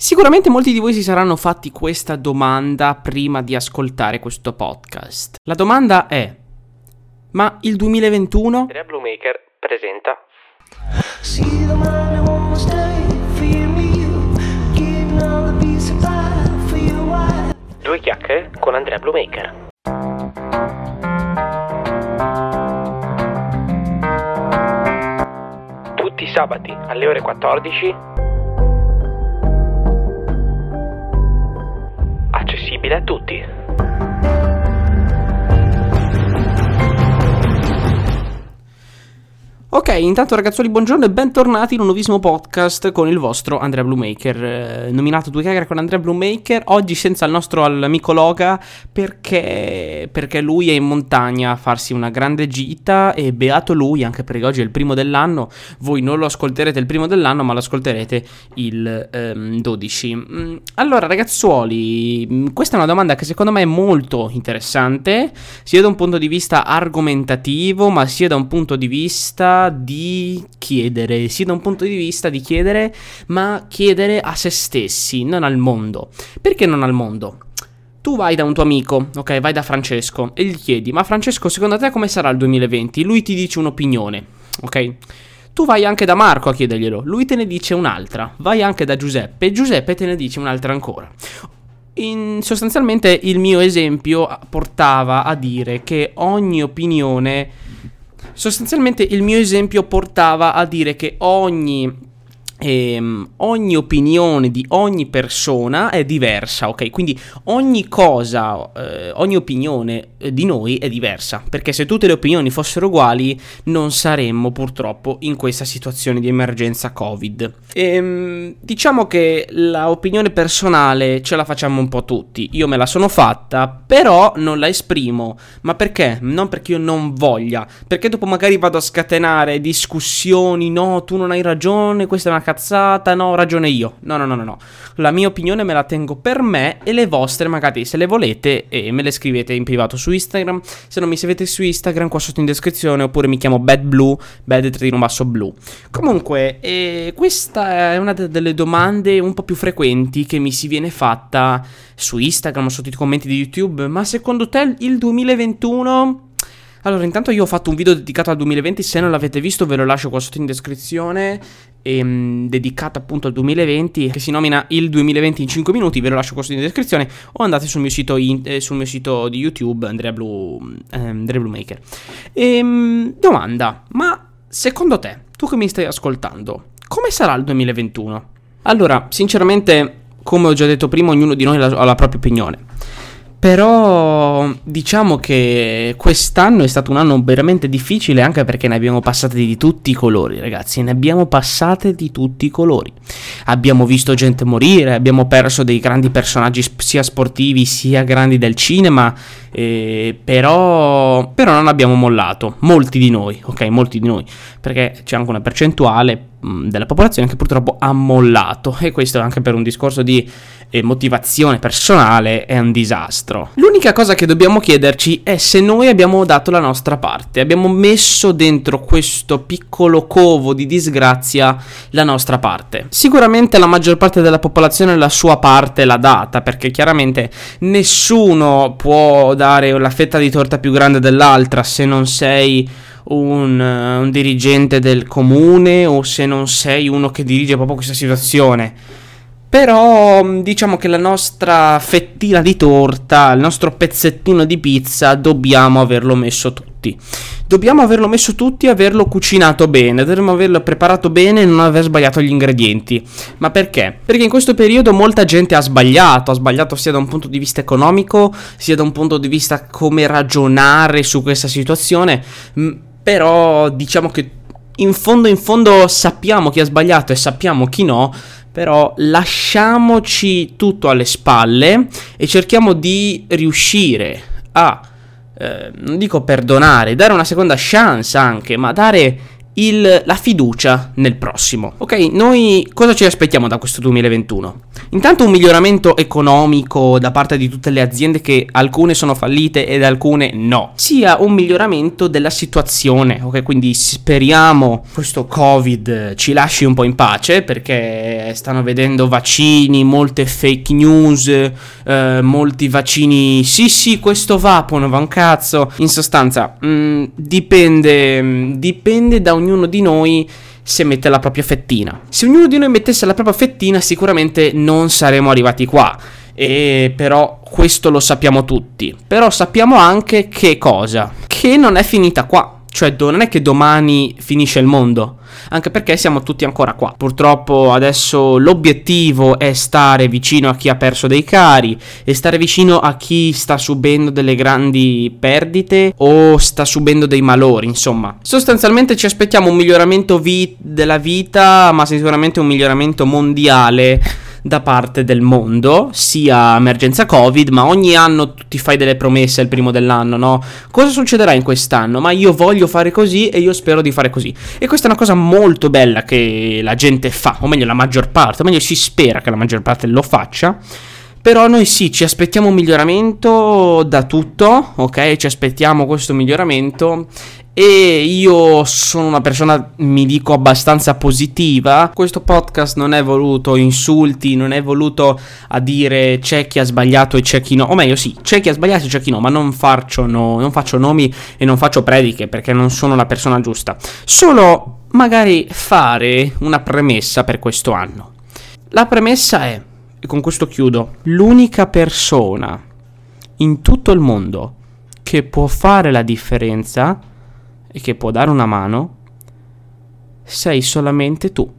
Sicuramente molti di voi si saranno fatti questa domanda prima di ascoltare questo podcast. La domanda è: ma il 2021? Andrea Bluemaker presenta. Due chiacchiere con Andrea Bluemaker. Tutti i sabati alle ore 14. Accessibile a tutti. Intanto ragazzuoli, buongiorno e bentornati in un nuovissimo podcast con il vostro Andrea Bluemaker. Eh, nominato Due chiacchiere con Andrea Bluemaker, oggi senza il nostro amico Loga perché, perché lui è in montagna a farsi una grande gita e beato lui, anche perché oggi è il primo dell'anno. Voi non lo ascolterete il primo dell'anno, ma lo ascolterete il ehm, 12. Mm, allora, ragazzuoli, mm, questa è una domanda che secondo me è molto interessante, sia da un punto di vista argomentativo, ma sia da un punto di vista di chiedere, sia da un punto di vista di chiedere, ma chiedere a se stessi, non al mondo. Perché non al mondo? Tu vai da un tuo amico, ok, vai da Francesco e gli chiedi, ma Francesco, secondo te come sarà il 2020? Lui ti dice un'opinione, ok? Tu vai anche da Marco a chiederglielo, lui te ne dice un'altra, vai anche da Giuseppe e Giuseppe te ne dice un'altra ancora. In, sostanzialmente il mio esempio portava a dire che ogni opinione Sostanzialmente il mio esempio portava a dire che ogni ehm, ogni opinione di ogni persona è diversa, ok? Quindi ogni cosa, eh, ogni opinione di noi è diversa, perché se tutte le opinioni fossero uguali non saremmo purtroppo in questa situazione di emergenza Covid. Ehm, diciamo che l'opinione personale ce la facciamo un po' tutti, io me la sono fatta, però non la esprimo, ma perché? Non perché io non voglia, perché dopo magari vado a scatenare discussioni, no, tu non hai ragione, questa è una cazzata, no, ho ragione io. No, no, no, no, no. La mia opinione me la tengo per me e le vostre magari se le volete e me le scrivete in privato su Instagram. Se non mi seguite su Instagram qua sotto in descrizione oppure mi chiamo Bad Blue, Bad traino basso blu. Comunque, eh, questa è una de- delle domande un po' più frequenti che mi si viene fatta su Instagram sotto i commenti di YouTube. Ma secondo te il 2021 allora, intanto io ho fatto un video dedicato al 2020, se non l'avete visto ve lo lascio qua sotto in descrizione, ehm, dedicato appunto al 2020, che si nomina Il 2020 in 5 minuti, ve lo lascio qua sotto in descrizione, o andate sul mio sito, in, eh, sul mio sito di YouTube, Andrea Blue, eh, Andrea Blue Maker. Ehm, domanda, ma secondo te, tu che mi stai ascoltando, come sarà il 2021? Allora, sinceramente, come ho già detto prima, ognuno di noi ha la propria opinione. Però diciamo che quest'anno è stato un anno veramente difficile anche perché ne abbiamo passate di tutti i colori, ragazzi, ne abbiamo passate di tutti i colori. Abbiamo visto gente morire, abbiamo perso dei grandi personaggi sia sportivi sia grandi del cinema, eh, però, però non abbiamo mollato, molti di noi, ok, molti di noi, perché c'è anche una percentuale della popolazione che purtroppo ha mollato e questo anche per un discorso di eh, motivazione personale è un disastro. L'unica cosa che dobbiamo chiederci è se noi abbiamo dato la nostra parte, abbiamo messo dentro questo piccolo covo di disgrazia la nostra parte. Sicuramente la maggior parte della popolazione la sua parte l'ha data perché chiaramente nessuno può dare la fetta di torta più grande dell'altra se non sei un, uh, un dirigente del comune o se non sei uno che dirige proprio questa situazione. Però mm, diciamo che la nostra fettina di torta, il nostro pezzettino di pizza, dobbiamo averlo messo tutti. Dobbiamo averlo messo tutti e averlo cucinato bene, dovremmo averlo preparato bene e non aver sbagliato gli ingredienti. Ma perché? Perché in questo periodo molta gente ha sbagliato, ha sbagliato sia da un punto di vista economico, sia da un punto di vista come ragionare su questa situazione. Però diciamo che in fondo in fondo sappiamo chi ha sbagliato e sappiamo chi no però lasciamoci tutto alle spalle e cerchiamo di riuscire a, eh, non dico perdonare, dare una seconda chance anche, ma dare il- la fiducia nel prossimo. Ok, noi cosa ci aspettiamo da questo 2021? Intanto un miglioramento economico da parte di tutte le aziende che alcune sono fallite ed alcune no. Sia un miglioramento della situazione, ok? Quindi speriamo questo Covid ci lasci un po' in pace perché stanno vedendo vaccini, molte fake news, eh, molti vaccini. Sì, sì, questo va, poi non va un cazzo. In sostanza, mm, dipende, mm, dipende da ognuno di noi se mette la propria fettina. Se ognuno di noi mettesse la propria fettina, sicuramente non saremmo arrivati qua. E però questo lo sappiamo tutti. Però sappiamo anche che cosa? Che non è finita qua. Cioè, non è che domani finisce il mondo. Anche perché siamo tutti ancora qua. Purtroppo adesso l'obiettivo è stare vicino a chi ha perso dei cari e stare vicino a chi sta subendo delle grandi perdite o sta subendo dei malori, insomma. Sostanzialmente ci aspettiamo un miglioramento vi- della vita, ma sicuramente un miglioramento mondiale da parte del mondo, sia emergenza Covid, ma ogni anno tu ti fai delle promesse al primo dell'anno, no? Cosa succederà in quest'anno? Ma io voglio fare così e io spero di fare così. E questa è una cosa molto bella che la gente fa, o meglio la maggior parte, o meglio si spera che la maggior parte lo faccia. Però noi sì, ci aspettiamo un miglioramento da tutto, ok? Ci aspettiamo questo miglioramento e io sono una persona, mi dico, abbastanza positiva. Questo podcast non è voluto insulti, non è voluto a dire c'è chi ha sbagliato e c'è chi no. O meglio, sì, c'è chi ha sbagliato e c'è chi no, ma non faccio, no- non faccio nomi e non faccio prediche perché non sono la persona giusta. Solo magari fare una premessa per questo anno. La premessa è, e con questo chiudo, l'unica persona in tutto il mondo che può fare la differenza e che può dare una mano sei solamente tu.